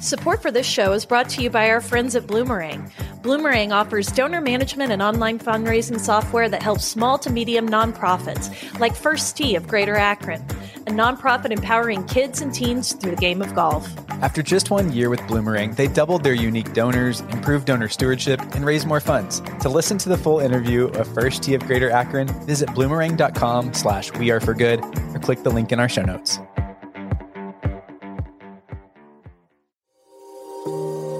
Support for this show is brought to you by our friends at Bloomerang. Bloomerang offers donor management and online fundraising software that helps small to medium nonprofits, like First Tee of Greater Akron, a nonprofit empowering kids and teens through the game of golf. After just one year with Bloomerang, they doubled their unique donors, improved donor stewardship, and raised more funds. To listen to the full interview of First Tee of Greater Akron, visit bloomerang.com slash we are for good or click the link in our show notes.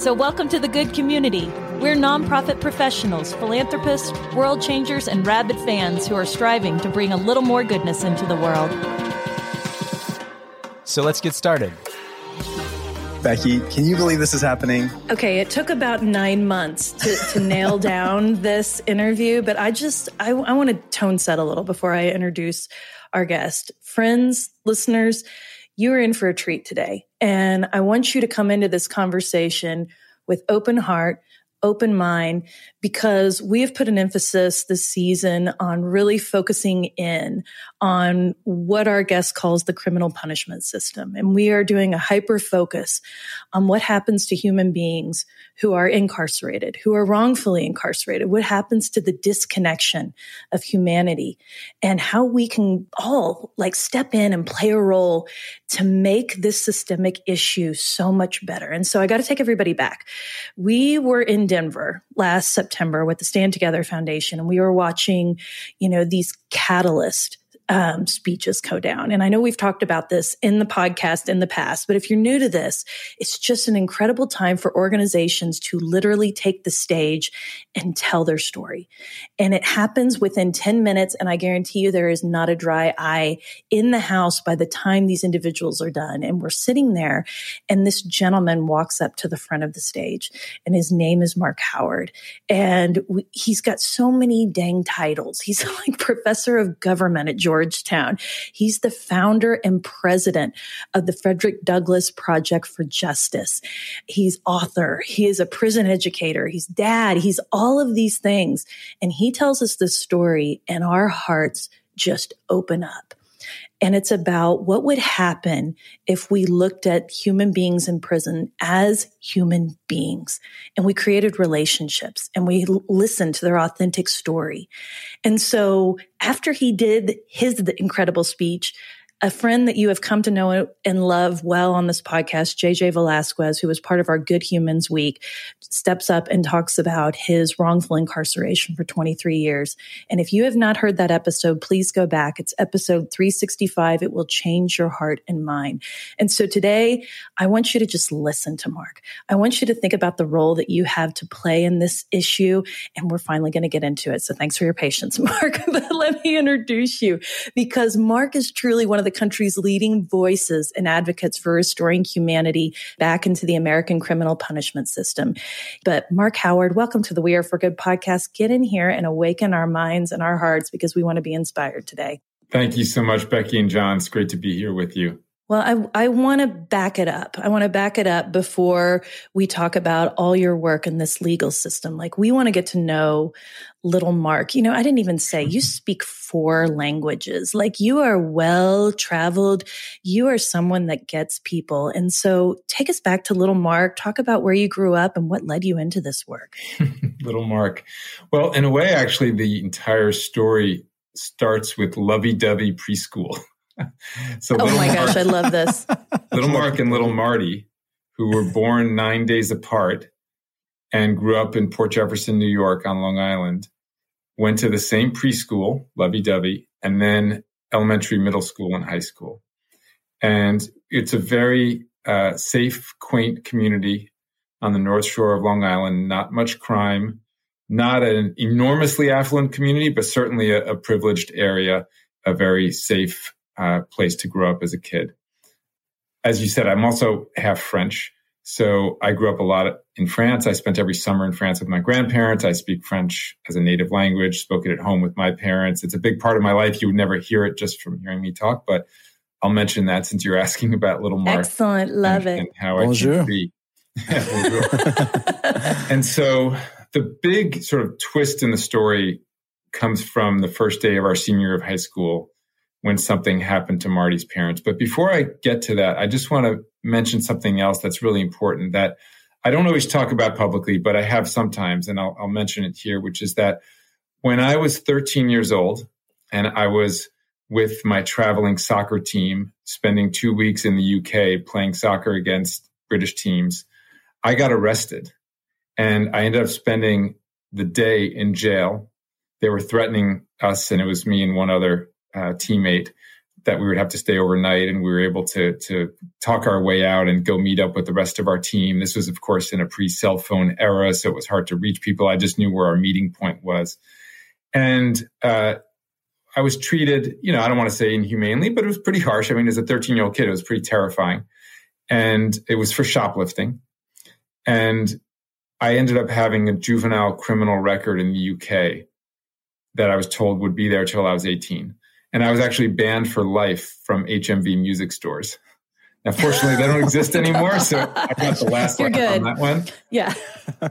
So, welcome to the good community. We're nonprofit professionals, philanthropists, world changers, and rabid fans who are striving to bring a little more goodness into the world. So, let's get started. Becky, can you believe this is happening? Okay, it took about nine months to, to nail down this interview, but I just I, I want to tone set a little before I introduce our guest. Friends, listeners, you are in for a treat today. And I want you to come into this conversation with open heart, open mind, because we have put an emphasis this season on really focusing in on what our guest calls the criminal punishment system. And we are doing a hyper focus on what happens to human beings who are incarcerated, who are wrongfully incarcerated, what happens to the disconnection of humanity and how we can all like step in and play a role to make this systemic issue so much better. And so I got to take everybody back. We were in Denver last September with the Stand Together Foundation. And we were watching, you know, these catalyst um, speeches go down. And I know we've talked about this in the podcast in the past, but if you're new to this, it's just an incredible time for organizations to literally take the stage and tell their story. And it happens within 10 minutes. And I guarantee you there is not a dry eye in the house by the time these individuals are done. And we're sitting there and this gentleman walks up to the front of the stage and his name is Marc Howard. And we, he's got so many dang titles. He's like professor of government at Georgia Georgetown. He's the founder and president of the Frederick Douglass Project for Justice. He's author. He is a prison educator. He's dad. He's all of these things. And he tells us this story and our hearts just open up. And it's about what would happen if we looked at human beings in prison as human beings and we created relationships and we l- listened to their authentic story. And so after he did his incredible speech, a friend that you have come to know and love well on this podcast, JJ Velazquez, who was part of our Good Humans Week, steps up and talks about his wrongful incarceration for 23 years. And if you have not heard that episode, please go back. It's episode 365. It will change your heart and mind. And so today, I want you to just listen to Marc. I want you to think about the role that you have to play in this issue. And we're finally going to get into it. So thanks for your patience, Marc. but let me introduce you because Marc is truly one of the the country's leading voices and advocates for restoring humanity back into the American criminal punishment system. But Marc Howard, welcome to the We Are for Good podcast. Get in here and awaken our minds and our hearts because we want to be inspired today. Thank you so much, Becky and John. It's great to be here with you. Well, I, I want to back it up. I want to back it up before we talk about all your work in this legal system. Like, we want to get to know little Marc. You know, I didn't even say you mm-hmm. speak four languages. Like, you are well traveled. You are someone that gets people. And so, take us back to little Marc. Talk about where you grew up and what led you into this work. little Marc. Well, in a way, actually, the entire story starts with lovey dovey preschool. so oh my Marc, gosh, I love this. little Marc and little Marty, who were born nine days apart and grew up in Port Jefferson, New York on Long Island, went to the same preschool, lovey dovey, and then elementary, middle school, and high school. And it's a very uh, safe, quaint community on the North Shore of Long Island, not much crime, not an enormously affluent community, but certainly a, a privileged area, a very safe uh, place to grow up as a kid. As you said, I'm also half French. So I grew up a lot in France. I spent every summer in France with my grandparents. I speak French as a native language, spoke it at home with my parents. It's a big part of my life. You would never hear it just from hearing me talk, but I'll mention that since you're asking about Little Marc. Excellent. Love and, it. And how Bonjour. I can be. and so the big sort of twist in the story comes from the first day of our senior year of high school when something happened to Marty's parents. But before I get to that, I just want to mention something else that's really important that I don't always talk about publicly, but I have sometimes, and I'll, I'll mention it here, which is that when I was 13 years old and I was with my traveling soccer team, spending two weeks in the UK playing soccer against British teams, I got arrested and I ended up spending the day in jail. They were threatening us, and it was me and one other uh, teammate that we would have to stay overnight and we were able to to talk our way out and go meet up with the rest of our team. This was of course in a pre-cell phone era so it was hard to reach people. I just knew where our meeting point was. And uh, i was treated you know i don't want to say inhumanely but it was pretty harsh. I mean as a 13 year old kid it was pretty terrifying. And it was for shoplifting. And i ended up having a juvenile criminal record in the uk that i was told would be there till i was 18 and I was actually banned for life from HMV music stores. Now, fortunately, they don't exist anymore, so I got the last You're on that one. Yeah.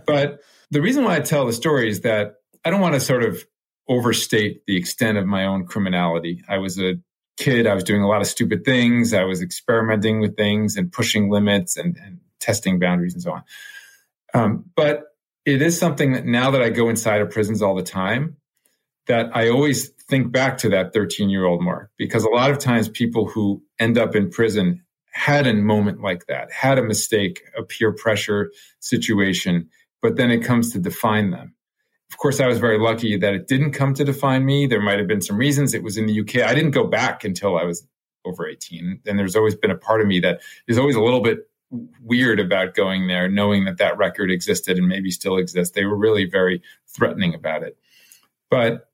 but the reason why I tell the story is that I don't want to sort of overstate the extent of my own criminality. I was a kid. I was doing a lot of stupid things. I was experimenting with things and pushing limits and, and testing boundaries and so on. Um, but it is something that now that I go inside of prisons all the time, that I always think back to that 13 year old marc because a lot of times people who end up in prison had a moment like that, had a mistake, a peer pressure situation, but then it comes to define them. Of course, I was very lucky that it didn't come to define me. There might have been some reasons. It was in the UK. I didn't go back until I was over 18. And there's always been a part of me that is always a little bit weird about going there, knowing that that record existed and maybe still exists. They were really very threatening about it. But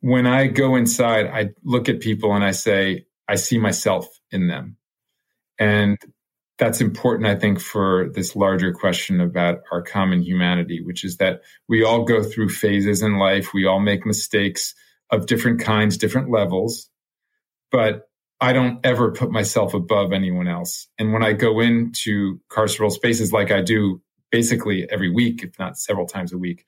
when I go inside, I look at people and I say, I see myself in them. And that's important, I think, for this larger question about our common humanity, which is that we all go through phases in life. We all make mistakes of different kinds, different levels. But I don't ever put myself above anyone else. And when I go into carceral spaces like I do basically every week, if not several times a week,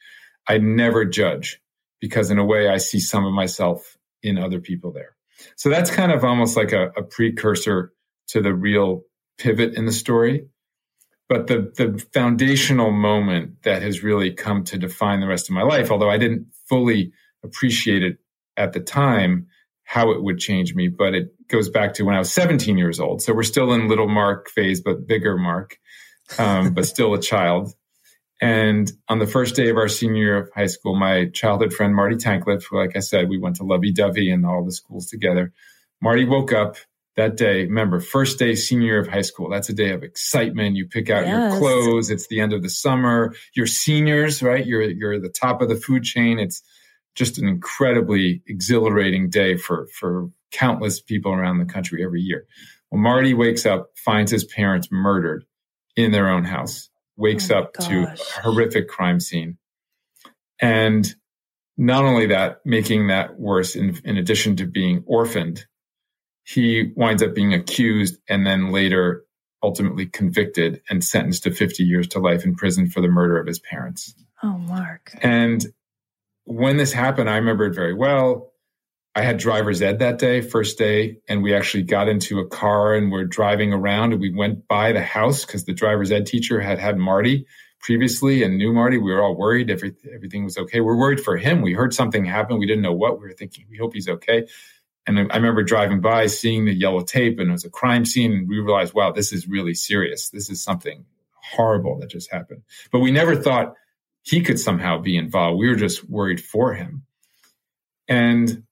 I never judge because in a way I see some of myself in other people there. So that's kind of almost like a, a precursor to the real pivot in the story. But the, the foundational moment that has really come to define the rest of my life, although I didn't fully appreciate it at the time, how it would change me. But it goes back to when I was 17 years old. So we're still in little Marc phase, but bigger Marc, um, but still a child. And on the first day of our senior year of high school, my childhood friend Marty Tankleff, who, like I said, we went to Lovey Dovey and all the schools together. Marty woke up that day. Remember, first day senior year of high school. That's a day of excitement. You pick out yes. your clothes. It's the end of the summer. You're seniors, right? You're you're the top of the food chain. It's just an incredibly exhilarating day for for countless people around the country every year. Well, Marty wakes up, finds his parents murdered in their own house wakes oh up gosh. to a horrific crime scene. And not only that, making that worse, in, in addition to being orphaned, he winds up being accused and then later ultimately convicted and sentenced to 50 years to life in prison for the murder of his parents. Oh, Marc. And when this happened, I remember it very well. I had driver's ed that day, first day, and we actually got into a car and we're driving around and we went by the house because the driver's ed teacher had had Marty previously and knew Marty. We were all worried every, everything was okay. We're worried for him. We heard something happen. We didn't know what. We were thinking, we hope he's okay. And I remember driving by, seeing the yellow tape, and it was a crime scene. And we realized, wow, this is really serious. This is something horrible that just happened. But we never thought he could somehow be involved. We were just worried for him. And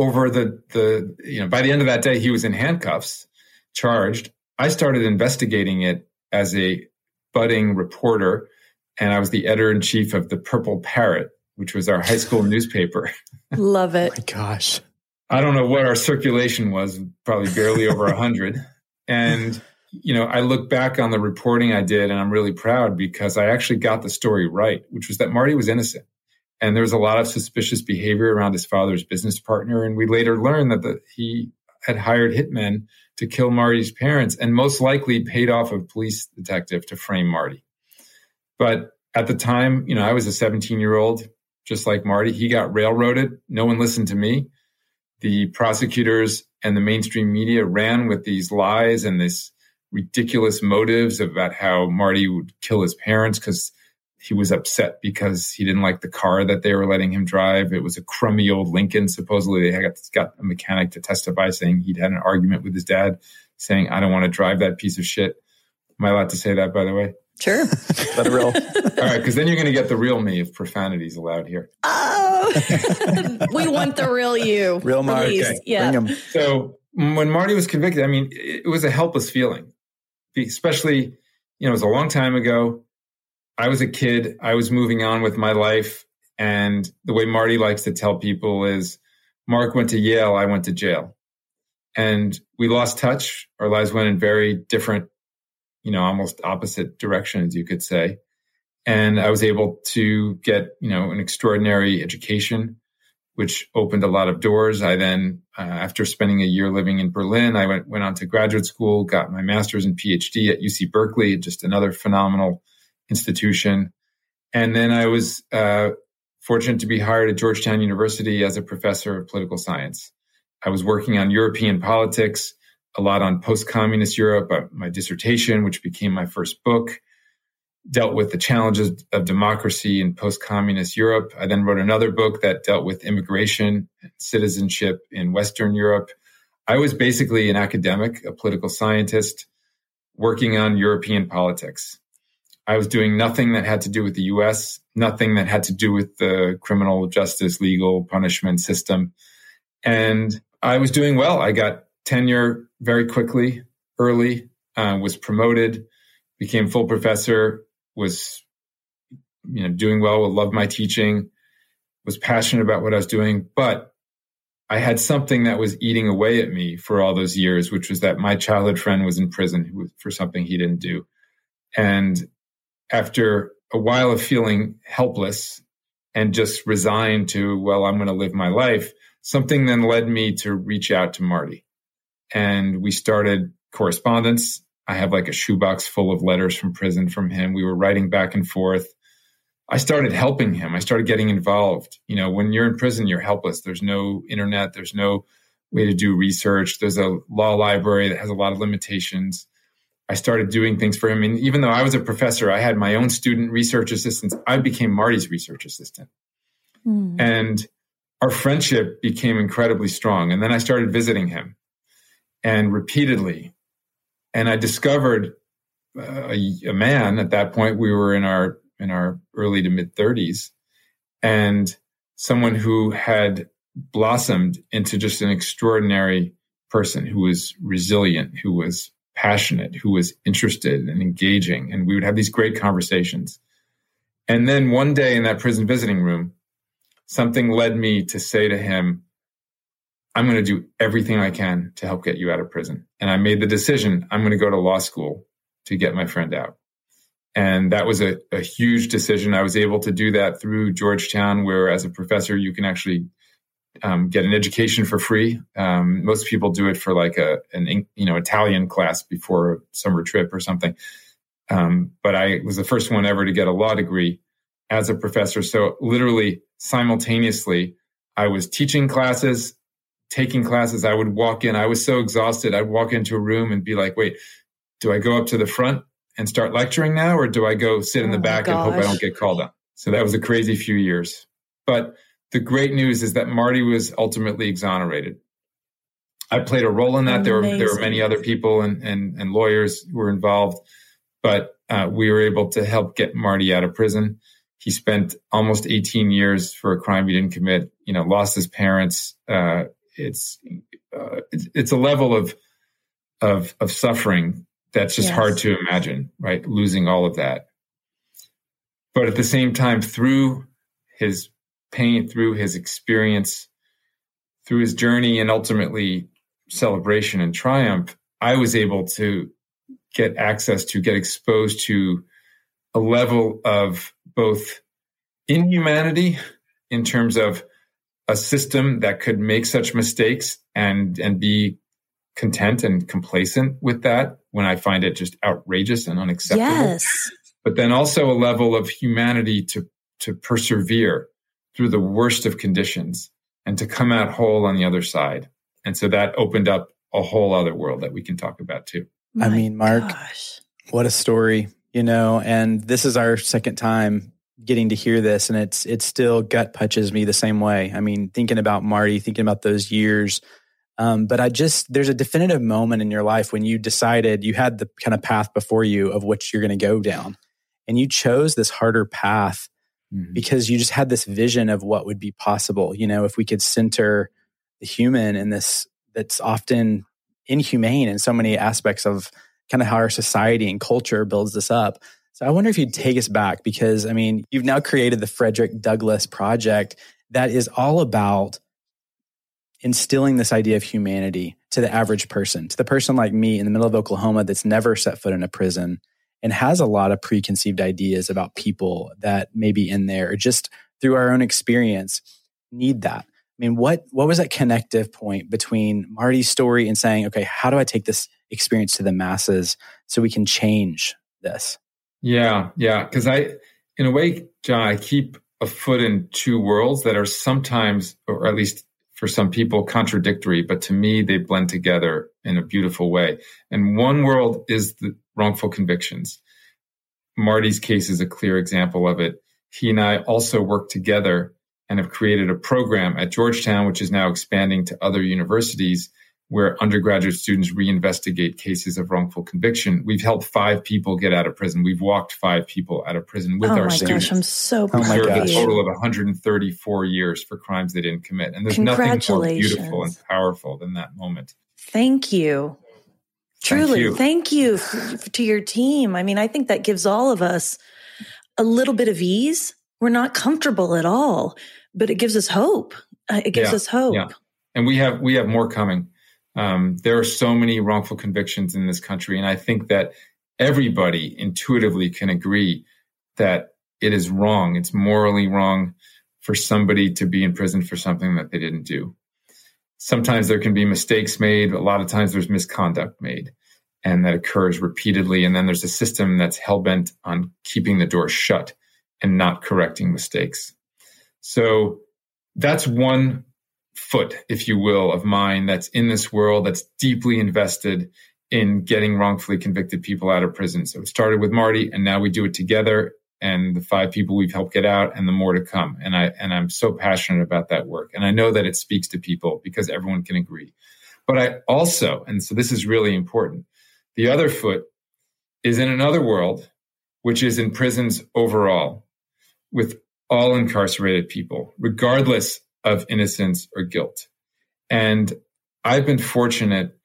over the the you know by the end of that day he was in handcuffs charged. I started investigating it as a budding reporter and i was the editor in chief of the purple parrot which was our high school newspaper. Love it. Oh my gosh. I don't know what our circulation was probably barely over 100 and you know, I look back on the reporting I did and I'm really proud because I actually got the story right, which was that Marty was innocent. And there was a lot of suspicious behavior around his father's business partner. And we later learned that the, he had hired hitmen to kill Marty's parents and most likely paid off a police detective to frame Marty. But at the time, you know, I was a 17 year old, just like Marty. He got railroaded. No one listened to me. The prosecutors and the mainstream media ran with these lies and this ridiculous motives about how Marty would kill his parents because he was upset because he didn't like the car that they were letting him drive. It was a crummy old Lincoln. Supposedly, they got, got a mechanic to testify saying he'd had an argument with his dad, saying, I don't want to drive that piece of shit. Am I allowed to say that, by the way? Sure. Let it roll. All right, because then you're going to get the real me if profanity's allowed here. Oh, we want the real you. Real Marty. Okay. Yeah. So when Marty was convicted, I mean, it was a helpless feeling, especially, you know, it was a long time ago. I was a kid. I was moving on with my life. And the way Marty likes to tell people is Marc went to Yale, I went to jail. And we lost touch. Our lives went in very different, you know, almost opposite directions, you could say. And I was able to get, you know, an extraordinary education which opened a lot of doors. I then, uh, after spending a year living in Berlin, I went, went on to graduate school, got my master's and PhD at UC Berkeley, just another phenomenal institution. And then I was uh, fortunate to be hired at Georgetown University as a professor of political science. I was working on European politics, a lot on post communist Europe. Uh, my dissertation, which became my first book, dealt with the challenges of democracy in post-communist Europe. I then wrote another book that dealt with immigration and citizenship in Western Europe. I was basically an academic, a political scientist working on European politics. I was doing nothing that had to do with the US, nothing that had to do with the criminal justice legal punishment system. And I was doing well. I got tenure very quickly, early, uh, was promoted, became full professor, was you know doing well, loved my teaching, was passionate about what I was doing, but I had something that was eating away at me for all those years, which was that my childhood friend was in prison for something he didn't do. And after a while of feeling helpless and just resigned to, well, I'm going to live my life, something then led me to reach out to Marty. And we started correspondence. I have like a shoebox full of letters from prison from him. We were writing back and forth. I started helping him. I started getting involved. You know, when you're in prison, you're helpless. There's no internet, there's no way to do research. There's a law library that has a lot of limitations. I started doing things for him. And even though I was a professor, I had my own student research assistants. I became Marty's research assistant. Mm. And our friendship became incredibly strong. And then I started visiting him and repeatedly and I discovered uh, a, a, man at that point. We were in our in our early to mid thirties, and someone who had blossomed into just an extraordinary person who was resilient, who was passionate, who was interested and engaging, and we would have these great conversations. And then one day in that prison visiting room, something led me to say to him, I'm going to do everything I can to help get you out of prison. And I made the decision I'm going to go to law school to get my friend out. And that was a, a huge decision. I was able to do that through Georgetown, where as a professor, you can actually um, get an education for free. Um, most people do it for like a an you know Italian class before a summer trip or something. Um, but I was the first one ever to get a law degree as a professor. So literally simultaneously, I was teaching classes taking classes, I would walk in. I was so exhausted. I'd walk into a room and be like, wait, do I go up to the front and start lecturing now? Or do I go sit in the oh back and hope I don't get called on? So that was a crazy few years. But the great news is that Marty was ultimately exonerated. I played a role in that. There were, there were many other people and, and, and lawyers who were involved, but uh, we were able to help get Marty out of prison. He spent almost 18 years for a crime he didn't commit, you know, lost his parents, uh, it's uh, it's, it's, a level of of of suffering that's just yes. hard to imagine, right? Losing all of that. But at the same time, through his pain, through his experience, through his journey, and ultimately celebration and triumph, I was able to get access to, get exposed to a level of both inhumanity in terms of a system that could make such mistakes and and be content and complacent with that when I find it just outrageous and unacceptable. Yes. But then also a level of humanity to to persevere through the worst of conditions and to come out whole on the other side. And so that opened up a whole other world that we can talk about too. My I mean, Marc, gosh. what a story, you know, and this is our second time getting to hear this and it's it still gut punches me the same way. I mean, thinking about Marty, thinking about those years um, but I just there's a definitive moment in your life when you decided you had the kind of path before you of which you're going to go down, and you chose this harder path mm-hmm. because you just had this vision of what would be possible. You know, if we could center the human in this that's often inhumane in so many aspects of kind of how our society and culture builds this up. So I wonder if you'd take us back because I mean, you've now created the Frederick Douglass Project that is all about instilling this idea of humanity to the average person, to the person like me in the middle of Oklahoma that's never set foot in a prison and has a lot of preconceived ideas about people that may be in there or just through our own experience need that. I mean, what what was that connective point between Marty's story and saying, okay, how do I take this experience to the masses so we can change this? Yeah, yeah. Because I, in a way, John, I keep a foot in two worlds that are sometimes, or at least for some people contradictory, but to me, they blend together in a beautiful way. And one world is the wrongful convictions. Marty's case is a clear example of it. He and I also work together and have created a program at Georgetown, which is now expanding to other universities where undergraduate students reinvestigate cases of wrongful conviction. We've helped five people get out of prison. We've walked five people out of prison with oh our my students. Gosh, I'm so proud oh of a total of 134 years for crimes they didn't commit. And there's nothing more beautiful and powerful than that moment. Thank you. Truly, thank you, thank you to your team. I mean, I think that gives all of us a little bit of ease. We're not comfortable at all, but it gives us hope. Uh, it gives yeah, us hope. Yeah. And we have we have more coming. Um, there are so many wrongful convictions in this country, and I think that everybody intuitively can agree that it is wrong. It's morally wrong for somebody to be in prison for something that they didn't do. Sometimes there can be mistakes made. A lot of times there's misconduct made and that occurs repeatedly. And then there's a system that's hell bent on keeping the door shut and not correcting mistakes. So that's one foot, if you will, of mine that's in this world that's deeply invested in getting wrongfully convicted people out of prison. So it started with Marty and now we do it together and the five people we've helped get out and the more to come. And I and I'm so passionate about that work. And I know that it speaks to people because everyone can agree. But I also, and so this is really important, the other foot is in another world, which is in prisons overall, with all incarcerated people, regardless of innocence or guilt. And I've been fortunate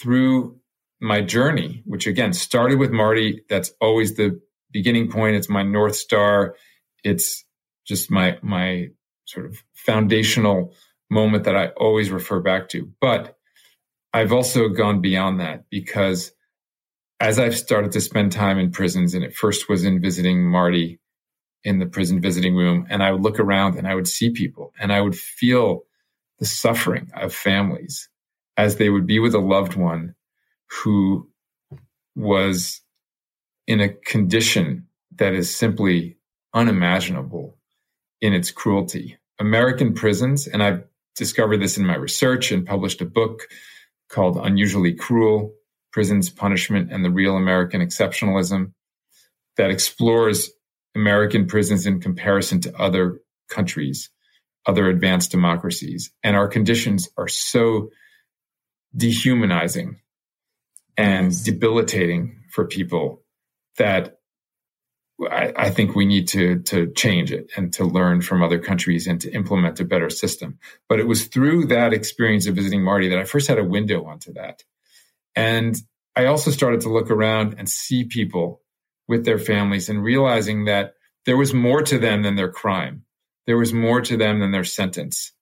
through my journey, which again started with Marty. That's always the beginning point. It's my North Star. It's just my, my sort of foundational moment that I always refer back to. But I've also gone beyond that because as I've started to spend time in prisons, and it first was in visiting Marty in the prison visiting room and I would look around and I would see people and I would feel the suffering of families as they would be with a loved one who was in a condition that is simply unimaginable in its cruelty. American prisons, and I've discovered this in my research and published a book called Unusually Cruel Prisons, Punishment, and the Real American Exceptionalism that explores American prisons in comparison to other countries, other advanced democracies. And our conditions are so dehumanizing and yes. debilitating for people that I, I, think we need to to change it and to learn from other countries and to implement a better system. But it was through that experience of visiting Marty that I first had a window onto that. And I also started to look around and see people with their families and realizing that there was more to them than their crime. There was more to them than their sentence.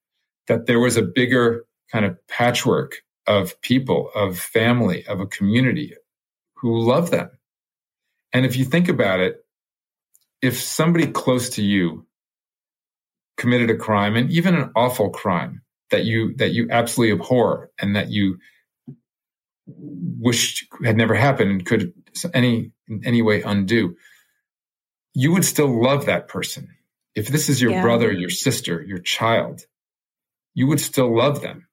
That there was a bigger kind of patchwork of people, of family, of a community who love them. And if you think about it, if somebody close to you committed a crime and even an awful crime that you that you absolutely abhor and that you wished had never happened could any in any way undo you would still love that person if this is your yeah. brother your sister your child you would still love them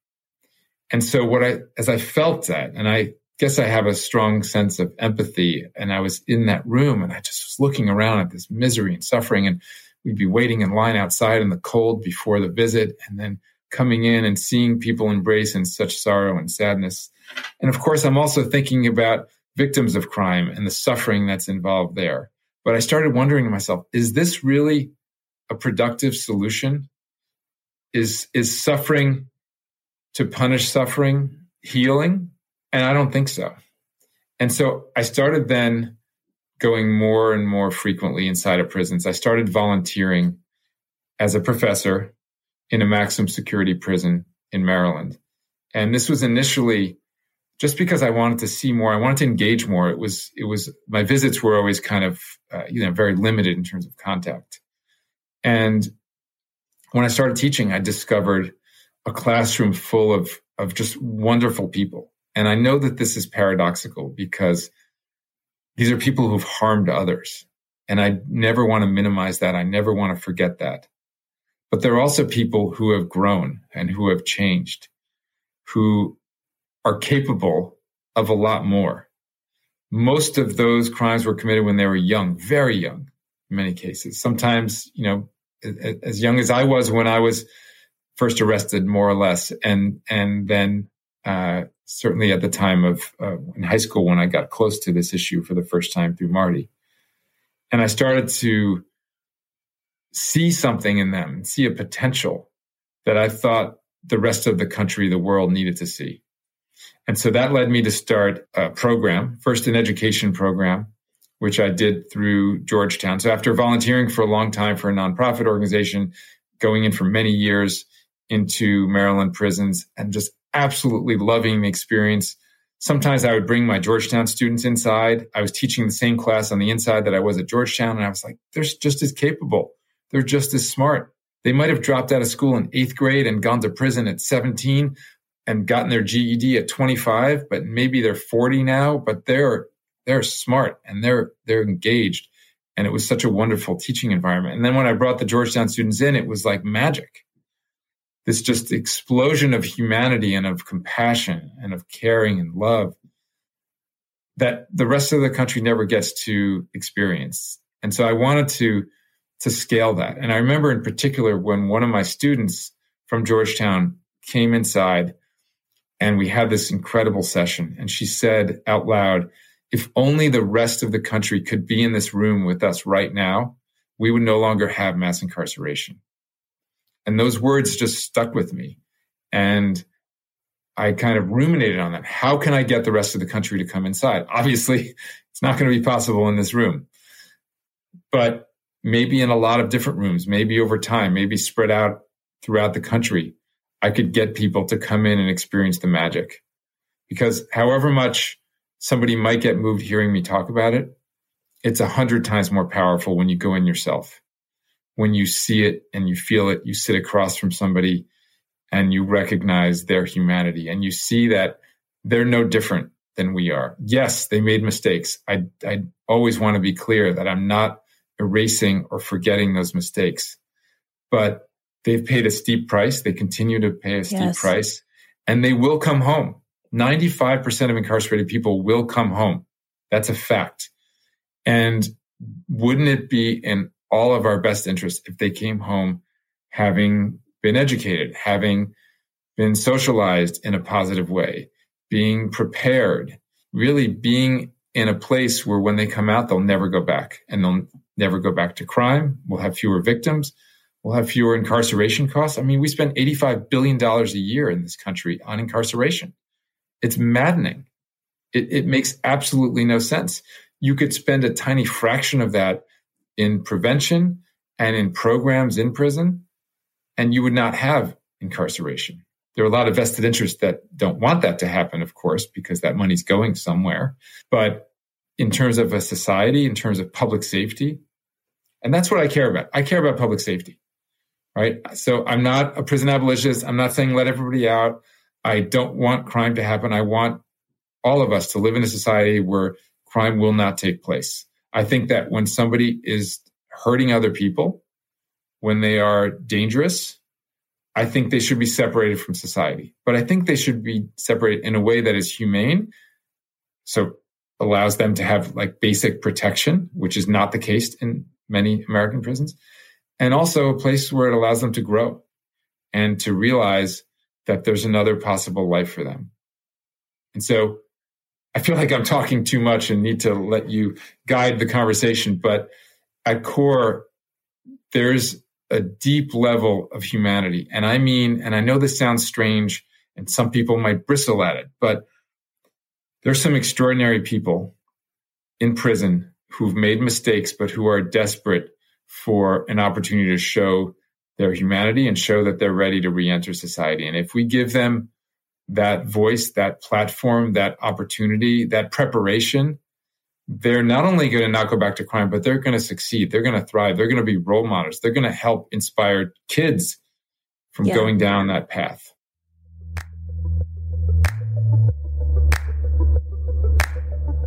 and so what i as i felt that and i guess i have a strong sense of empathy and i was in that room and i just was looking around at this misery and suffering and we'd be waiting in line outside in the cold before the visit and then coming in and seeing people embrace in such sorrow and sadness. And of course, I'm also thinking about victims of crime and the suffering that's involved there. But I started wondering to myself, is this really a productive solution? Is, is suffering to punish suffering healing? And I don't think so. And so I started then going more and more frequently inside of prisons. I started volunteering as a professor in a maximum security prison in Maryland. And this was initially just because I wanted to see more. I wanted to engage more. It was, it was, my visits were always kind of, uh, you know, very limited in terms of contact. And when I started teaching, I discovered a classroom full of, of just wonderful people. And I know that this is paradoxical because these are people who've harmed others. And I never want to minimize that. I never want to forget that. But there are also people who have grown and who have changed, who are capable of a lot more. Most of those crimes were committed when they were young, very young, in many cases. Sometimes, you know, as young as I was when I was first arrested, more or less, and and then uh, certainly at the time of uh, in high school when I got close to this issue for the first time through Marty. And I started to see something in them, see a potential that I thought the rest of the country, the world needed to see. And so that led me to start a program, first an education program, which I did through Georgetown. So after volunteering for a long time for a nonprofit organization, going in for many years into Maryland prisons and just absolutely loving the experience. Sometimes I would bring my Georgetown students inside. I was teaching the same class on the inside that I was at Georgetown. And I was like, they're just as capable. They're just as smart. They might have dropped out of school in eighth grade and gone to prison at 17 and gotten their GED at 25, but maybe they're 40 now, but they're, they're smart and they're, they're engaged. And it was such a wonderful teaching environment. And then when I brought the Georgetown students in, it was like magic this just explosion of humanity and of compassion and of caring and love that the rest of the country never gets to experience. And so I wanted to to scale that. And I remember in particular when one of my students from Georgetown came inside and we had this incredible session and she said out loud, if only the rest of the country could be in this room with us right now, we would no longer have mass incarceration. And those words just stuck with me. And I kind of ruminated on that. How can I get the rest of the country to come inside? Obviously, it's not going to be possible in this room, but maybe in a lot of different rooms, maybe over time, maybe spread out throughout the country, I could get people to come in and experience the magic. Because however much somebody might get moved hearing me talk about it, it's a hundred times more powerful when you go in yourself when you see it and you feel it, you sit across from somebody and you recognize their humanity and you see that they're no different than we are. Yes, they made mistakes. I, I always want to be clear that I'm not erasing or forgetting those mistakes, but they've paid a steep price. They continue to pay a steep yes. price and they will come home. 95% of incarcerated people will come home. That's a fact. And wouldn't it be in all of our best interest if they came home having been educated, having been socialized in a positive way, being prepared, really being in a place where when they come out, they'll never go back and they'll never go back to crime. We'll have fewer victims. We'll have fewer incarceration costs. I mean, we spend $85 billion a year in this country on incarceration. It's maddening. It, it makes absolutely no sense. You could spend a tiny fraction of that in prevention and in programs in prison, and you would not have incarceration. There are a lot of vested interests that don't want that to happen, of course, because that money's going somewhere. But in terms of a society, in terms of public safety. And that's what I care about. I care about public safety, right? So I'm not a prison abolitionist. I'm not saying let everybody out. I don't want crime to happen. I want all of us to live in a society where crime will not take place. I think that when somebody is hurting other people, when they are dangerous, I think they should be separated from society. But I think they should be separated in a way that is humane. So allows them to have like basic protection, which is not the case in many American prisons. And also a place where it allows them to grow and to realize that there's another possible life for them. And so I feel like I'm talking too much and need to let you guide the conversation. But at core, there's a deep level of humanity. And I mean, and I know this sounds strange and some people might bristle at it, but there's some extraordinary people in prison who've made mistakes, but who are desperate for an opportunity to show their humanity and show that they're ready to reenter society. And if we give them that voice, that platform, that opportunity, that preparation, they're not only going to not go back to crime, but they're going to succeed. They're going to thrive. They're going to be role models. They're going to help inspire kids from yeah. going down that path.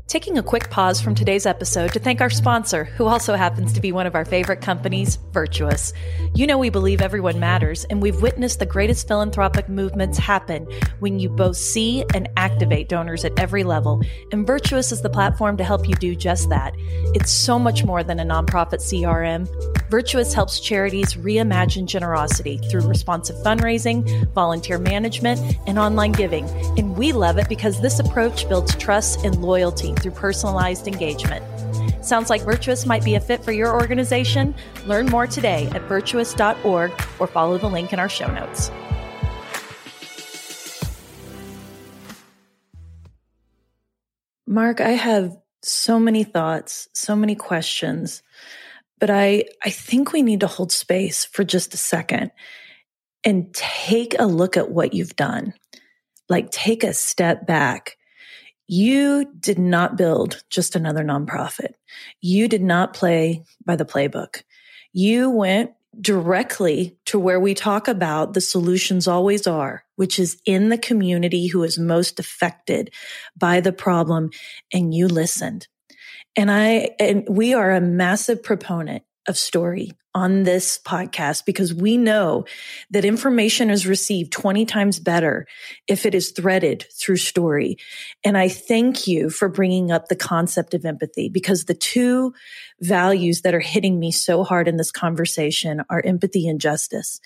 Taking a quick pause from today's episode to thank our sponsor, who also happens to be one of our favorite companies, Virtuous. You know, we believe everyone matters, and we've witnessed the greatest philanthropic movements happen when you both see and activate donors at every level. And Virtuous is the platform to help you do just that. It's so much more than a nonprofit CRM. Virtuous helps charities reimagine generosity through responsive fundraising, volunteer management, and online giving. And we love it because this approach builds trust and loyalty through personalized engagement. Sounds like Virtuous might be a fit for your organization? Learn more today at virtuous.org or follow the link in our show notes. Marc, I have so many thoughts, so many questions, but I, I think we need to hold space for just a second and take a look at what you've done. Like take a step back you did not build just another nonprofit. You did not play by the playbook. You went directly to where we talk about the solutions always are, which is in the community who is most affected by the problem. And you listened. And I, and we are a massive proponent of story on this podcast because we know that information is received 20 times better if it is threaded through story. And I thank you for bringing up the concept of empathy because the two values that are hitting me so hard in this conversation are empathy and justice.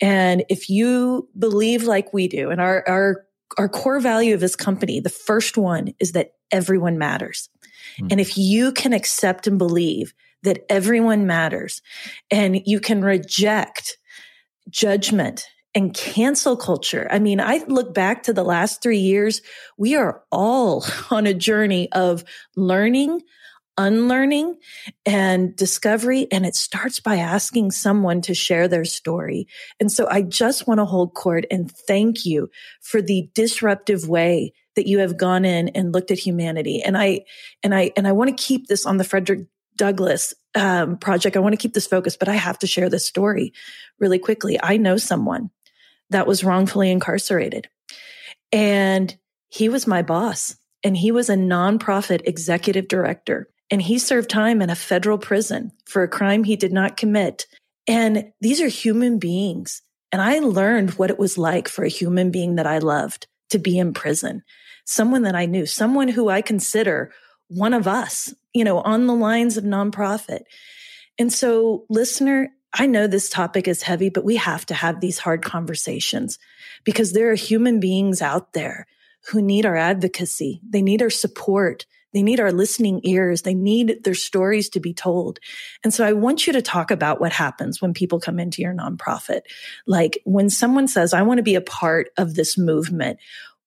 And if you believe like we do and our, our, our core value of this company, the first one is that everyone matters. Mm. And if you can accept and believe that everyone matters and you can reject judgment and cancel culture. I mean, I look back to the last three years. We are all on a journey of learning, unlearning and discovery. And it starts by asking someone to share their story. And so I just want to hold court and thank you for the disruptive way that you have gone in and looked at humanity. And I, and I, and I want to keep this on the Frederick Douglass um, project. I want to keep this focused, but I have to share this story really quickly. I know someone that was wrongfully incarcerated, and he was my boss, and he was a nonprofit executive director, and he served time in a federal prison for a crime he did not commit. And these are human beings. And I learned what it was like for a human being that I loved to be in prison, someone that I knew, someone who I consider one of us, you know, on the lines of nonprofit. And so, listener, I know this topic is heavy, but we have to have these hard conversations because there are human beings out there who need our advocacy. They need our support. They need our listening ears. They need their stories to be told. And so I want you to talk about what happens when people come into your nonprofit. Like when someone says, I want to be a part of this movement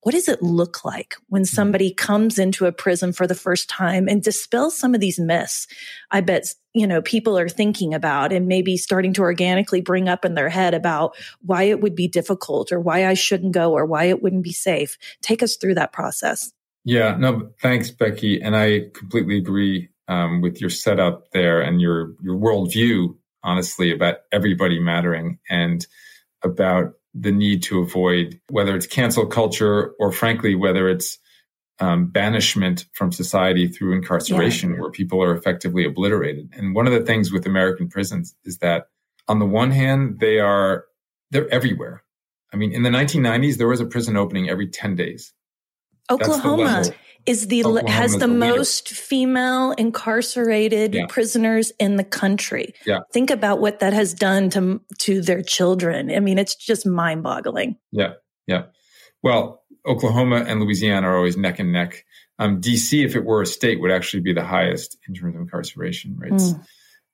what does it look like when mm-hmm. somebody comes into a prison for the first time and dispels some of these myths i bet you know people are thinking about and maybe starting to organically bring up in their head about why it would be difficult or why i shouldn't go or why it wouldn't be safe take us through that process Yeah, no, thanks, Becky. And I completely agree um, with your setup there and your your worldview, honestly, about everybody mattering and about the need to avoid whether it's cancel culture or, frankly, whether it's um, banishment from society through incarceration, yeah. where people are effectively obliterated. And one of the things with American prisons is that, on the one hand, they are they're everywhere. I mean, in the 1990s, there was a prison opening every 10 days. Oklahoma is the Oklahoma has the, the most female incarcerated yeah. prisoners in the country. Yeah. Think about what that has done to to their children. I mean, it's just mind-boggling. Yeah. Yeah. Well, Oklahoma and Louisiana are always neck and neck. Um, DC, if it were a state, would actually be the highest in terms of incarceration rates. Mm.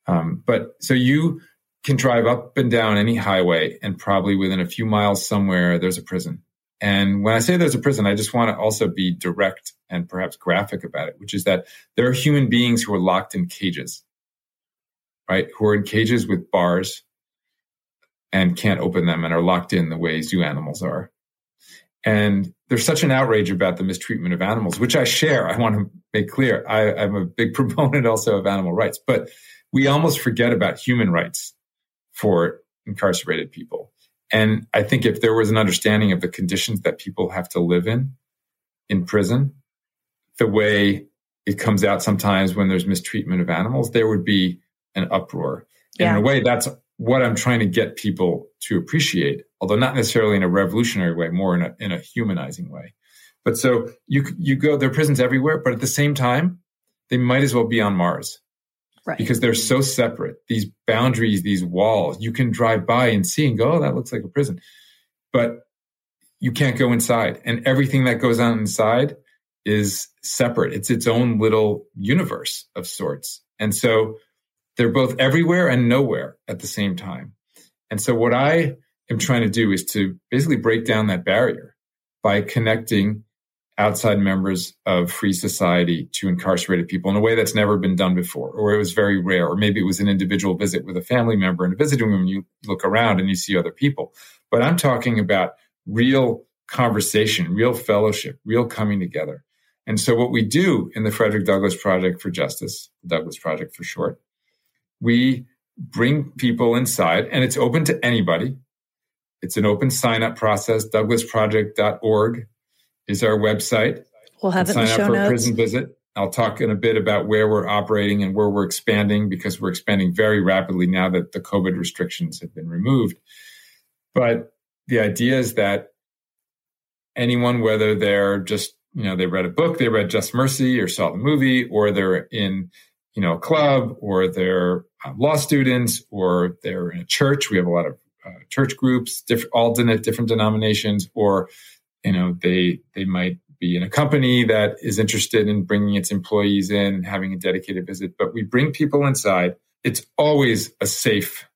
Um, but so you can drive up and down any highway, and probably within a few miles somewhere, there's a prison. And when I say there's a prison, I just want to also be direct and perhaps graphic about it, which is that there are human beings who are locked in cages, right? Who are in cages with bars and can't open them and are locked in the way zoo animals are. And there's such an outrage about the mistreatment of animals, which I share. I want to make clear. I, I'm a big proponent also of animal rights, but we almost forget about human rights for incarcerated people. And I think if there was an understanding of the conditions that people have to live in in prison, the way it comes out sometimes when there's mistreatment of animals, there would be an uproar. Yeah. And in a way, that's what I'm trying to get people to appreciate, although not necessarily in a revolutionary way, more in a, in a humanizing way. But so you, you go, there are prisons everywhere, but at the same time, they might as well be on Mars. Right. Because they're so separate. These boundaries, these walls, you can drive by and see and go, oh, that looks like a prison. But you can't go inside. And everything that goes on inside is separate. It's its own little universe of sorts. And so they're both everywhere and nowhere at the same time. And so what I am trying to do is to basically break down that barrier by connecting outside members of free society to incarcerated people in a way that's never been done before, or it was very rare, or maybe it was an individual visit with a family member in a visiting room. You look around and you see other people. But I'm talking about real conversation, real fellowship, real coming together. And so what we do in the Frederick Douglass Project for Justice, the Douglass Project for short, we bring people inside and it's open to anybody. It's an open sign up process, douglassproject.org is our website. We'll have it sign up for notes. a prison visit. I'll talk in a bit about where we're operating and where we're expanding because we're expanding very rapidly now that the COVID restrictions have been removed. But the idea is that anyone, whether they're just, you know, they read a book, they read Just Mercy or saw the movie, or they're in, you know, a club, or they're uh, law students, or they're in a church. We have a lot of uh, church groups, different, all different denominations, or you know they they might be in a company that is interested in bringing its employees in having a dedicated visit but we bring people inside. It's always a safe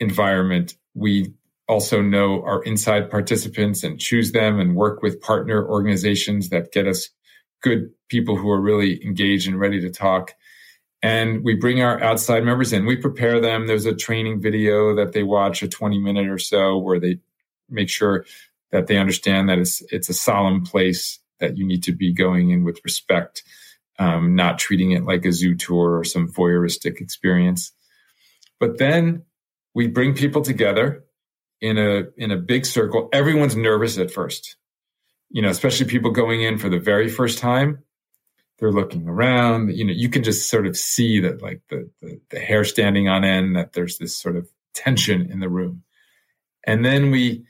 environment. We also know our inside participants and choose them and work with partner organizations that get us good people who are really engaged and ready to talk. And we bring our outside members in. We prepare them. There's a training video that they watch a 20 minute or so where they make sure that they understand that it's it's a solemn place that you need to be going in with respect, um, not treating it like a zoo tour or some voyeuristic experience. But then we bring people together in a in a big circle. Everyone's nervous at first, you know, especially people going in for the very first time. They're looking around. You know, you can just sort of see that, like the, the, the hair standing on end. That there's this sort of tension in the room, and then we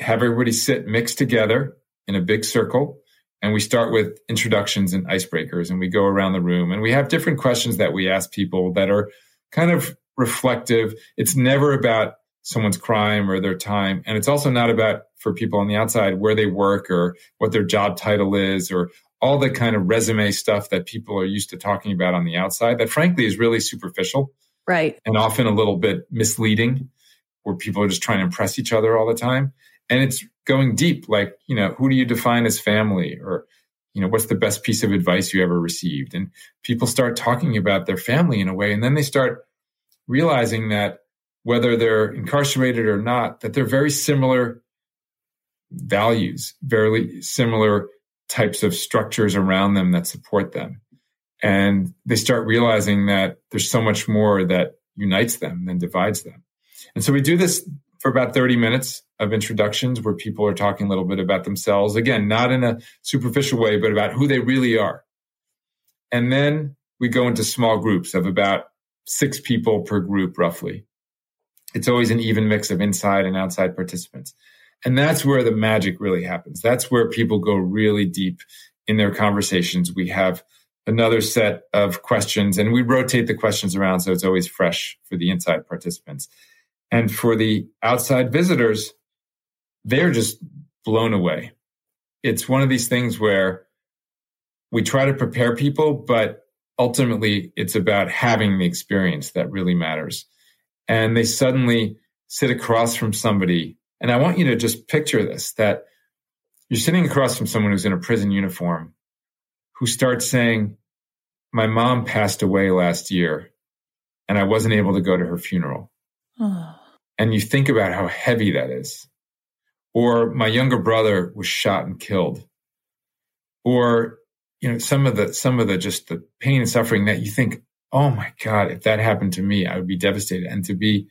have everybody sit mixed together in a big circle. And we start with introductions and icebreakers, and we go around the room and we have different questions that we ask people that are kind of reflective. It's never about someone's crime or their time. And it's also not about for people on the outside where they work or what their job title is or all the kind of resume stuff that people are used to talking about on the outside that frankly is really superficial. Right. And often a little bit misleading where people are just trying to impress each other all the time and it's going deep like you know who do you define as family or you know what's the best piece of advice you ever received and people start talking about their family in a way and then they start realizing that whether they're incarcerated or not that they're very similar values very similar types of structures around them that support them. And they start realizing that there's so much more that unites them than divides them. And so we do this for about 30 minutes of introductions where people are talking a little bit about themselves. Again, not in a superficial way, but about who they really are. And then we go into small groups of about six people per group, roughly. It's always an even mix of inside and outside participants. And that's where the magic really happens. That's where people go really deep in their conversations. We have another set of questions and we rotate the questions around so it's always fresh for the inside participants. And for the outside visitors, they're just blown away. It's one of these things where we try to prepare people, but ultimately it's about having the experience that really matters. And they suddenly sit across from somebody. And I want you to just picture this that you're sitting across from someone who's in a prison uniform who starts saying, My mom passed away last year and I wasn't able to go to her funeral. Oh. And you think about how heavy that is. Or my younger brother was shot and killed. Or you know some of the some of the just the pain and suffering that you think oh my god if that happened to me i would be devastated and to be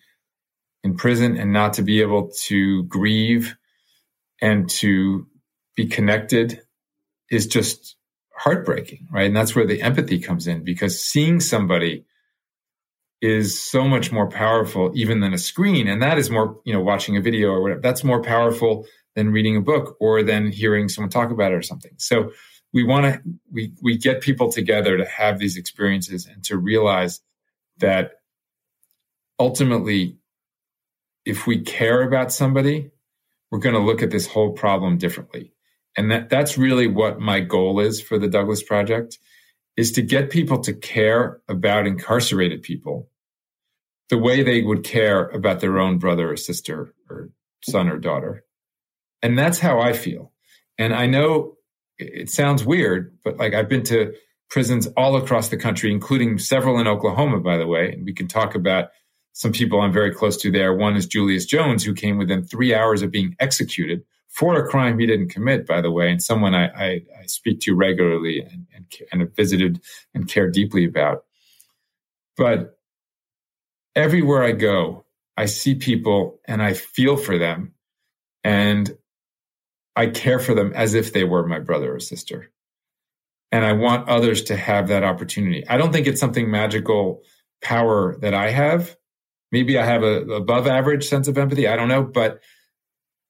in prison and not to be able to grieve and to be connected is just heartbreaking right and that's where the empathy comes in because seeing somebody is so much more powerful even than a screen. And that is more you know watching a video or whatever. That's more powerful than reading a book or than hearing someone talk about it or something. So we want to we we get people together to have these experiences and to realize that ultimately if we care about somebody we're going to look at this whole problem differently. And that that's really what my goal is for the douglass project is to get people to care about incarcerated people the way they would care about their own brother or sister or son or daughter and that's how i feel and i know it sounds weird, but like I've been to prisons all across the country, including several in Oklahoma, by the way. And we can talk about some people I'm very close to there. One is Julius Jones, who came within three hours of being executed for a crime he didn't commit, by the way, and someone I, I, I speak to regularly and, and, and have visited and care deeply about. But everywhere I go, I see people and I feel for them. And I care for them as if they were my brother or sister. And I want others to have that opportunity. I don't think it's something magical power that I have. Maybe I have a above average sense of empathy. I don't know, but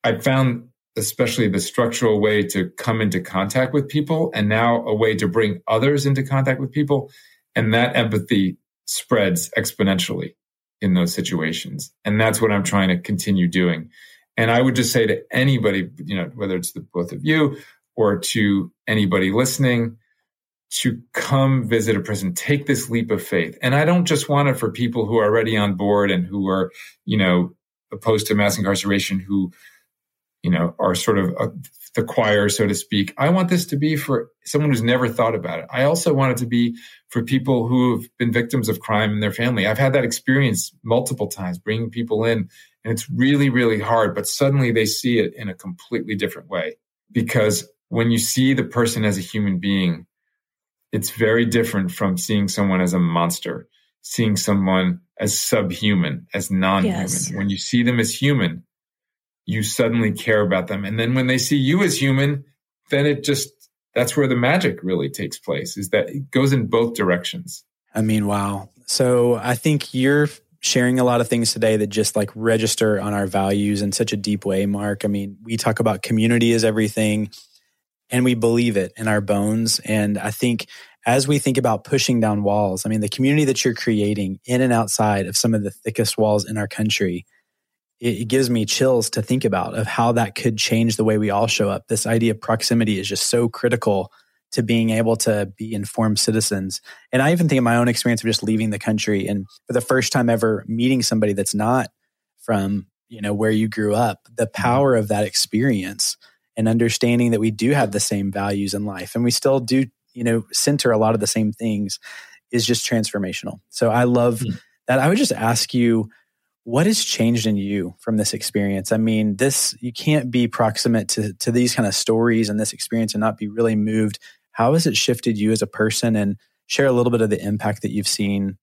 I found especially the structural way to come into contact with people and now a way to bring others into contact with people. And that empathy spreads exponentially in those situations. And that's what I'm trying to continue doing. And I would just say to anybody, you know, whether it's the both of you or to anybody listening, to come visit a prison, take this leap of faith. And I don't just want it for people who are already on board and who are, you know, opposed to mass incarceration, who, you know, are sort of a, the choir, so to speak. I want this to be for someone who's never thought about it. I also want it to be for people who have been victims of crime in their family. I've had that experience multiple times, bringing people in and it's really, really hard, but suddenly they see it in a completely different way. Because when you see the person as a human being, it's very different from seeing someone as a monster, seeing someone as subhuman, as non human. Yes. When you see them as human, you suddenly care about them. And then when they see you as human, then it just, that's where the magic really takes place, is that it goes in both directions. I mean, wow. So I think you're sharing a lot of things today that just like register on our values in such a deep way, Marc. I mean, we talk about community is everything and we believe it in our bones. And I think as we think about pushing down walls, I mean, the community that you're creating in and outside of some of the thickest walls in our country, it, gives me chills to think about of how that could change the way we all show up. This idea of proximity is just so critical to being able to be informed citizens. And I even think of my own experience of just leaving the country and for the first time ever meeting somebody that's not from, you know, where you grew up, the mm-hmm. power of that experience and understanding that we do have the same values in life and we still do, you know, center a lot of the same things is just transformational. So I love mm-hmm. that. I would just ask you, what has changed in you from this experience? I mean, this you can't be proximate to to these kind of stories and this experience and not be really moved. How has it shifted you as a person and share a little bit of the impact that you've seen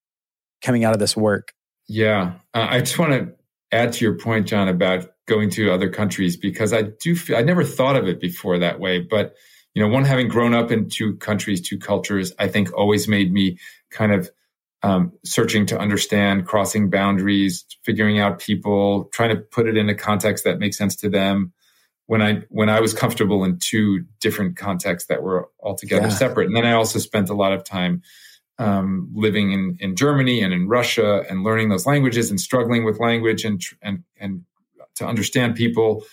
coming out of this work? Yeah, uh, I just want to add to your point, John, about going to other countries because I do feel I never thought of it before that way, but you know, one having grown up in two countries, two cultures, I think always made me kind of um, searching to understand, crossing boundaries, figuring out people, trying to put it in a context that makes sense to them. When I when I was comfortable in two different contexts that were altogether yeah. separate, and then I also spent a lot of time um, living in in Germany and in Russia and learning those languages and struggling with language and and and to understand people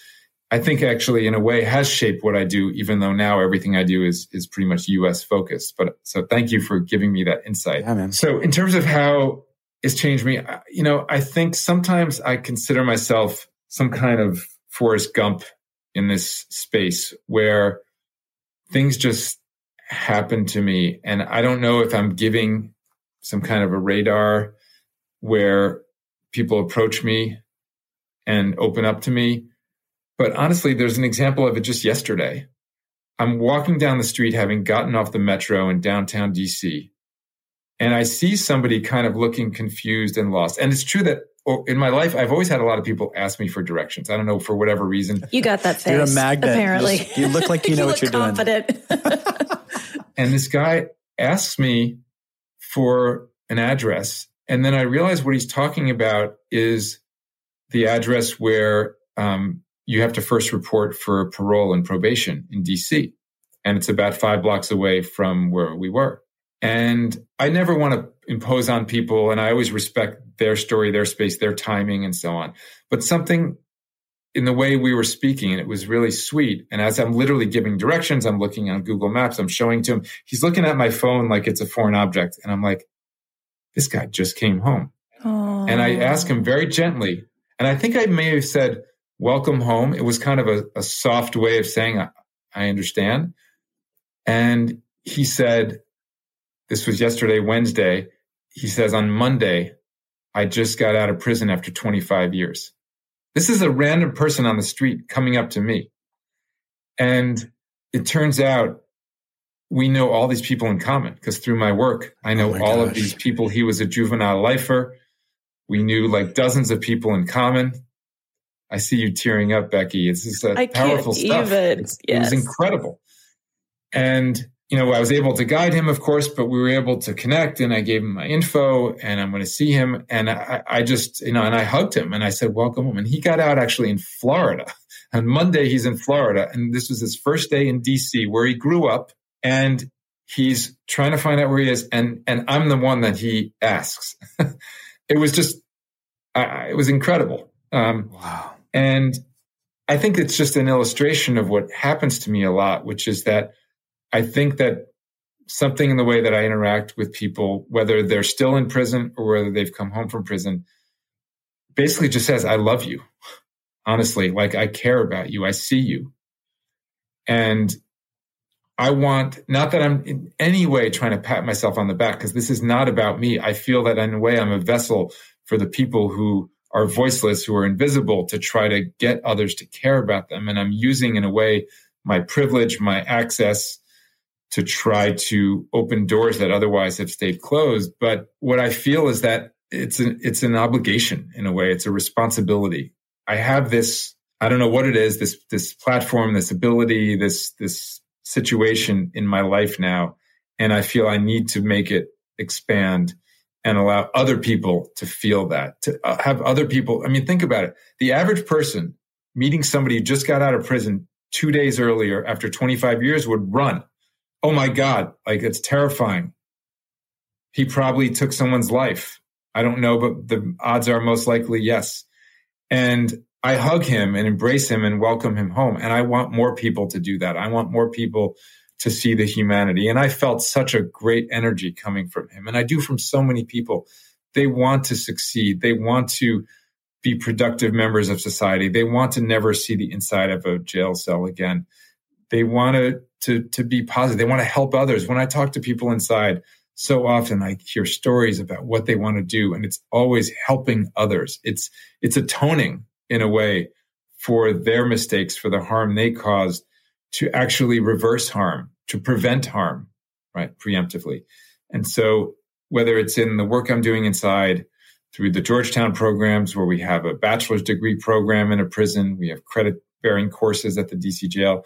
I think actually in a way has shaped what I do, even though now everything I do is is pretty much US focused. But so thank you for giving me that insight. Yeah, so in terms of how it's changed me, you know, I think sometimes I consider myself some kind of Forrest Gump in this space where things just happen to me. And I don't know if I'm giving some kind of a radar where people approach me and open up to me but honestly, there's an example of it just yesterday. I'm walking down the street having gotten off the metro in downtown DC, and I see somebody kind of looking confused and lost. And it's true that oh, in my life, I've always had a lot of people ask me for directions. I don't know for whatever reason. You got that face. You're a magnet. Apparently, you, just, you look like you know you what you're confident. doing. and this guy asks me for an address, and then I realize what he's talking about is the address where um, you have to first report for parole and probation in DC. And it's about five blocks away from where we were. And I never want to impose on people, and I always respect their story, their space, their timing, and so on. But something in the way we were speaking, and it was really sweet. And as I'm literally giving directions, I'm looking on Google Maps, I'm showing to him, he's looking at my phone like it's a foreign object. And I'm like, this guy just came home. Aww. And I ask him very gently, and I think I may have said, welcome home. It was kind of a, a soft way of saying, I, I understand. And he said, this was yesterday, Wednesday. He says, on Monday, I just got out of prison after 25 years. This is a random person on the street coming up to me. And it turns out we know all these people in common because through my work, I oh know oh all gosh. of these people. He was a juvenile lifer. We knew like dozens of people in common. I see you tearing up, Becky. It's just a powerful stuff. Yes. It was incredible. And, you know, I was able to guide him, of course, but we were able to connect and I gave him my info and I'm going to see him. And I, I just, you know, and I hugged him and I said, welcome home. And he got out actually in Florida. On Monday, he's in Florida. And this was his first day in DC where he grew up and he's trying to find out where he is. And, and I'm the one that he asks. it was just, uh, it was incredible. Um, wow. And I think it's just an illustration of what happens to me a lot, which is that I think that something in the way that I interact with people, whether they're still in prison or whether they've come home from prison, basically just says, I love you. Honestly, like I care about you. I see you. And I want, not that I'm in any way trying to pat myself on the back, because this is not about me. I feel that in a way I'm a vessel for the people who are voiceless, who are invisible to try to get others to care about them. And I'm using in a way my privilege, my access to try to open doors that otherwise have stayed closed. But what I feel is that it's an, it's an obligation in a way. It's a responsibility. I have this, I don't know what it is, this, this platform, this ability, this, this situation in my life now. And I feel I need to make it expand and allow other people to feel that, to uh, have other people. I mean, think about it. The average person meeting somebody who just got out of prison two days earlier after 25 years would run. Oh my God, like it's terrifying. He probably took someone's life. I don't know, but the odds are most likely yes. And I hug him and embrace him and welcome him home. And I want more people to do that. I want more people to see the humanity. And I felt such a great energy coming from him. And I do from so many people. They want to succeed. They want to be productive members of society. They want to never see the inside of a jail cell again. They want to, to, to be positive. They want to help others. When I talk to people inside, so often I hear stories about what they want to do and it's always helping others. It's, it's atoning in a way for their mistakes, for the harm they caused to actually reverse harm, to prevent harm, right? Preemptively. And so whether it's in the work I'm doing inside through the Georgetown programs where we have a bachelor's degree program in a prison, we have credit bearing courses at the DC jail,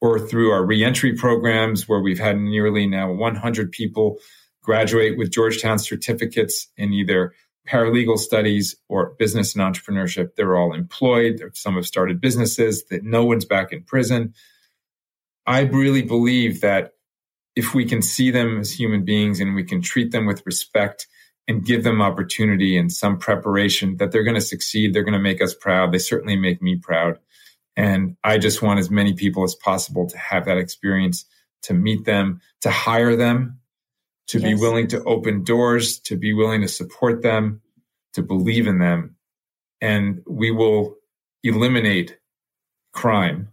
or through our reentry programs where we've had nearly now 100 people graduate with Georgetown certificates in either paralegal studies or business and entrepreneurship. They're all employed. Some have started businesses that no one's back in prison. I really believe that if we can see them as human beings and we can treat them with respect and give them opportunity and some preparation that they're going to succeed, they're going to make us proud. They certainly make me proud. And I just want as many people as possible to have that experience, to meet them, to hire them, to yes. be willing to open doors, to be willing to support them, to believe in them. And we will eliminate crime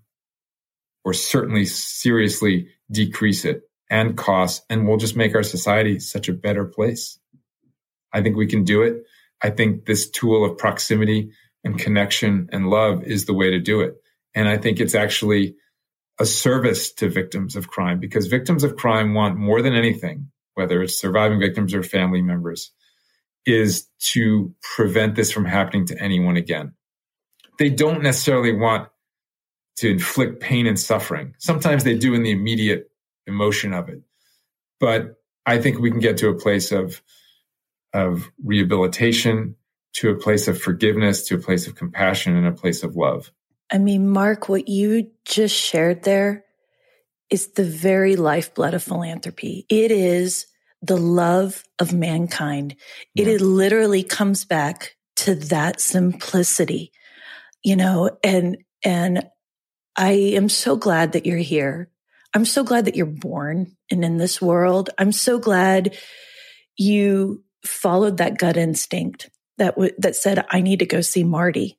or certainly seriously decrease it and costs, and we'll just make our society such a better place. I think we can do it. I think this tool of proximity and connection and love is the way to do it. And I think it's actually a service to victims of crime because victims of crime want more than anything, whether it's surviving victims or family members, is to prevent this from happening to anyone again. They don't necessarily want to inflict pain and suffering. Sometimes they do in the immediate emotion of it. But I think we can get to a place of, of rehabilitation, to a place of forgiveness, to a place of compassion, and a place of love. I mean, Marc, what you just shared there is the very lifeblood of philanthropy. It is the love of mankind. Yeah. It literally comes back to that simplicity, you know, and, and I am so glad that you're here. I'm so glad that you're born and in this world. I'm so glad you followed that gut instinct that w- that said, I need to go see Marty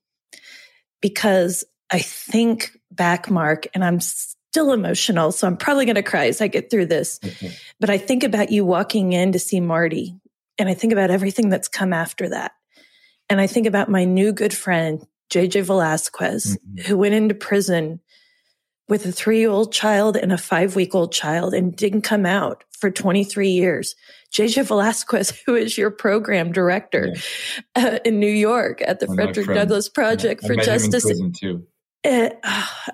because I think back, Marc, and I'm still emotional. So I'm probably going to cry as I get through this. Mm-hmm. But I think about you walking in to see Marty and I think about everything that's come after that. And I think about my new good friend, JJ Velazquez, mm-hmm. who went into prison with a three year old child and a five week old child and didn't come out for 23 years. JJ Velazquez, who is your program director yeah. uh, in New York at the Frederick Douglass Project yeah. for Justice. Uh,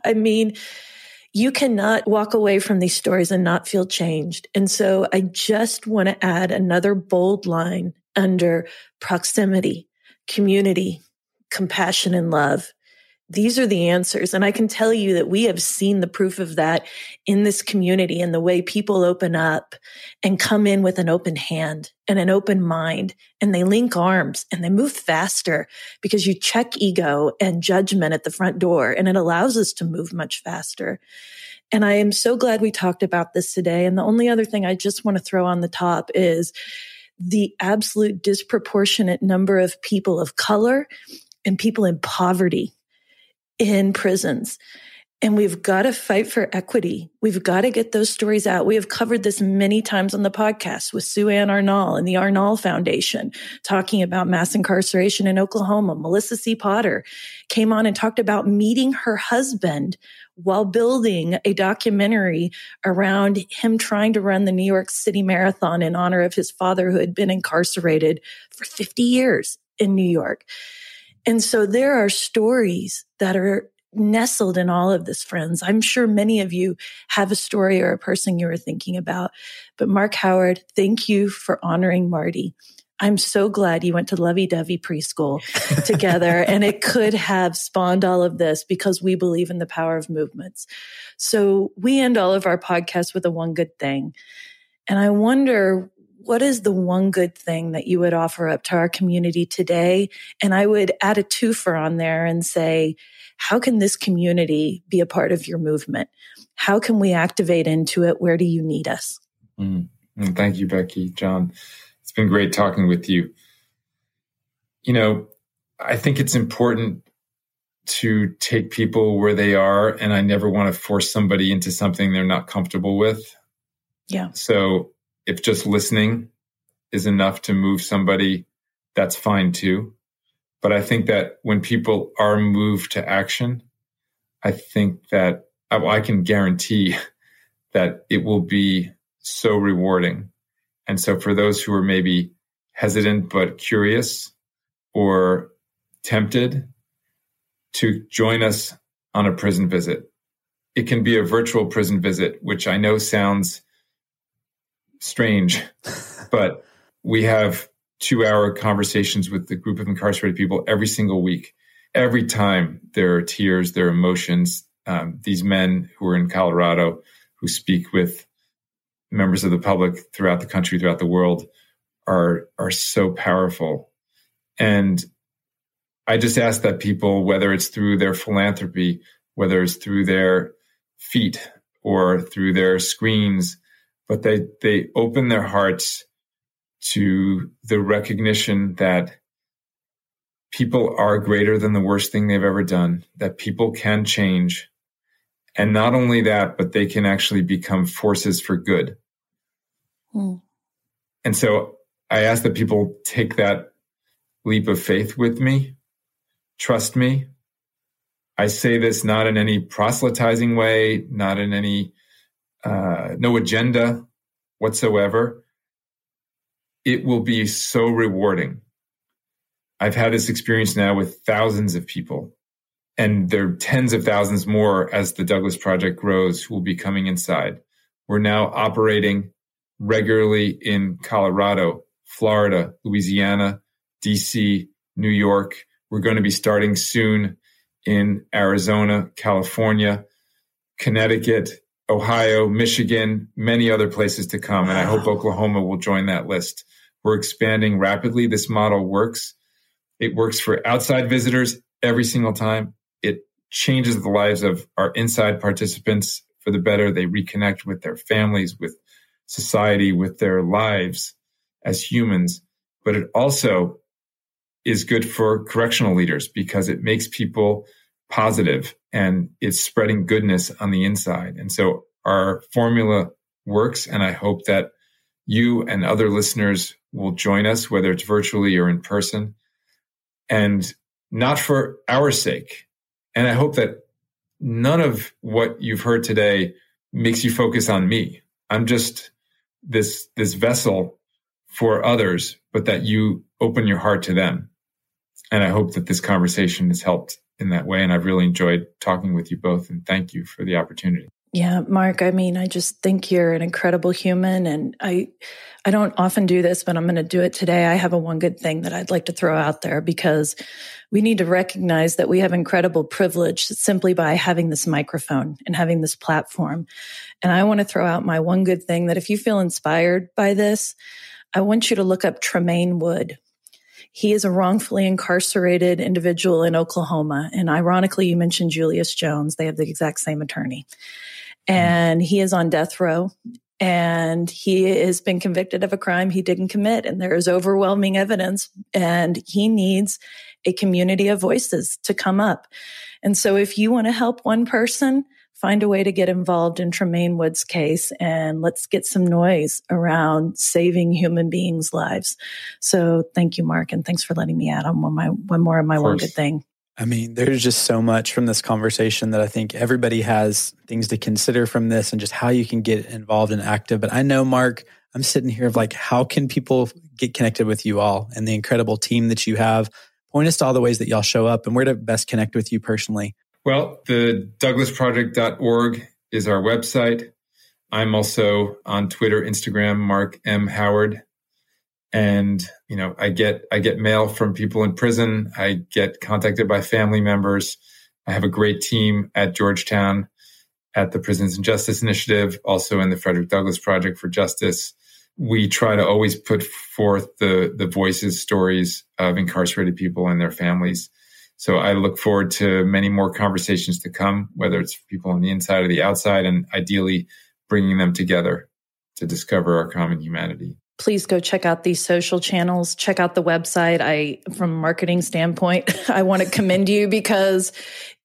I mean, you cannot walk away from these stories and not feel changed. And so I just want to add another bold line under proximity, community, compassion, and love. These are the answers. And I can tell you that we have seen the proof of that in this community and the way people open up and come in with an open hand and an open mind and they link arms and they move faster because you check ego and judgment at the front door and it allows us to move much faster. And I am so glad we talked about this today. And the only other thing I just want to throw on the top is the absolute disproportionate number of people of color and people in poverty in prisons. And we've got to fight for equity. We've got to get those stories out. We have covered this many times on the podcast with Sue Ann Arnall and the Arnall Foundation talking about mass incarceration in Oklahoma. Melissa C. Potter came on and talked about meeting her husband while building a documentary around him trying to run the New York City Marathon in honor of his father who had been incarcerated for 50 years in New York. And so there are stories that are nestled in all of this, friends. I'm sure many of you have a story or a person you are thinking about. But Marc Howard, thank you for honoring Marty. I'm so glad you went to Lovey Dovey preschool together and it could have spawned all of this because we believe in the power of movements. So we end all of our podcasts with a one good thing. And I wonder what is the one good thing that you would offer up to our community today? And I would add a twofer on there and say, how can this community be a part of your movement? How can we activate into it? Where do you need us? Mm. Thank you, Becky. John, it's been great talking with you. You know, I think it's important to take people where they are, and I never want to force somebody into something they're not comfortable with. Yeah. So if just listening is enough to move somebody, that's fine too. But I think that when people are moved to action, I think that oh, I can guarantee that it will be so rewarding. And so for those who are maybe hesitant but curious or tempted to join us on a prison visit, it can be a virtual prison visit, which I know sounds strange, but we have two hour conversations with the group of incarcerated people every single week. Every time there are tears, there are emotions. Um, these men who are in Colorado who speak with members of the public throughout the country, throughout the world, are are so powerful. And I just ask that people, whether it's through their philanthropy, whether it's through their feet or through their screens, but they they open their hearts to the recognition that people are greater than the worst thing they've ever done, that people can change. And not only that, but they can actually become forces for good. Hmm. And so I ask that people take that leap of faith with me, trust me. I say this not in any proselytizing way, not in any, uh, no agenda whatsoever it will be so rewarding. I've had this experience now with thousands of people, and there are tens of thousands more as the Douglass Project grows who will be coming inside. We're now operating regularly in Colorado, Florida, Louisiana, DC, New York. We're going to be starting soon in Arizona, California, Connecticut, Ohio, Michigan, many other places to come. And I hope Oklahoma will join that list. We're expanding rapidly. This model works. It works for outside visitors every single time. It changes the lives of our inside participants for the better. They reconnect with their families, with society, with their lives as humans. But it also is good for correctional leaders because it makes people positive and it's spreading goodness on the inside. And so our formula works. And I hope that you and other listeners will join us, whether it's virtually or in person, and not for our sake. And I hope that none of what you've heard today makes you focus on me. I'm just this, this vessel for others, but that you open your heart to them. And I hope that this conversation has helped in that way. And I've really enjoyed talking with you both. And thank you for the opportunity. Yeah, Marc, I mean, I just think you're an incredible human and I I don't often do this, but I'm going to do it today. I have a one good thing that I'd like to throw out there because we need to recognize that we have incredible privilege simply by having this microphone and having this platform. And I want to throw out my one good thing that if you feel inspired by this, I want you to look up Tremane Wood. He is a wrongfully incarcerated individual in Oklahoma. And ironically, you mentioned Julius Jones. They have the exact same attorney. And he is on death row and he has been convicted of a crime he didn't commit. And there is overwhelming evidence and he needs a community of voices to come up. And so if you want to help one person, find a way to get involved in Tremane Wood's case and let's get some noise around saving human beings' lives. So thank you, Marc, and thanks for letting me add on one, my, one more of my of one good thing. I mean, there's just so much from this conversation that I think everybody has things to consider from this and just how you can get involved and active. But I know, Marc, I'm sitting here of like, how can people get connected with you all and the incredible team that you have? Point us to all the ways that y'all show up and where to best connect with you personally. Well, the douglassproject.org is our website. I'm also on Twitter, Instagram, Marc M. Howard. And you know i get i get mail from people in prison. I get contacted by family members. I have a great team at georgetown at the prisons and justice initiative also in the frederick douglass project for justice. We try to always put forth the the voices stories of incarcerated people and their families so i look forward to many more conversations to come whether it's people on the inside or the outside and ideally bringing them together to discover our common humanity please go check out these social channels check out the website i from a marketing standpoint i want to commend you because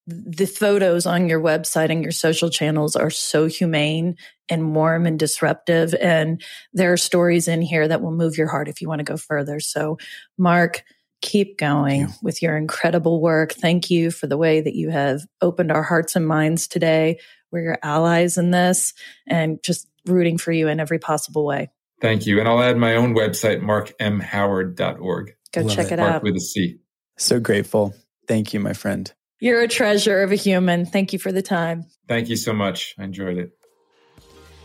the photos on your website and your social channels are so humane and warm and disruptive. And there are stories in here that will move your heart if you want to go further. So, Marc, keep going you. with your incredible work. Thank you for the way that you have opened our hearts and minds today. We're your allies in this and just rooting for you in every possible way. Thank you. And I'll add my own website, marchoward.org. Go Love check it, it Marc out. With a C. So grateful. Thank you, my friend. You're a treasure of a human. Thank you for the time. Thank you so much. I enjoyed it.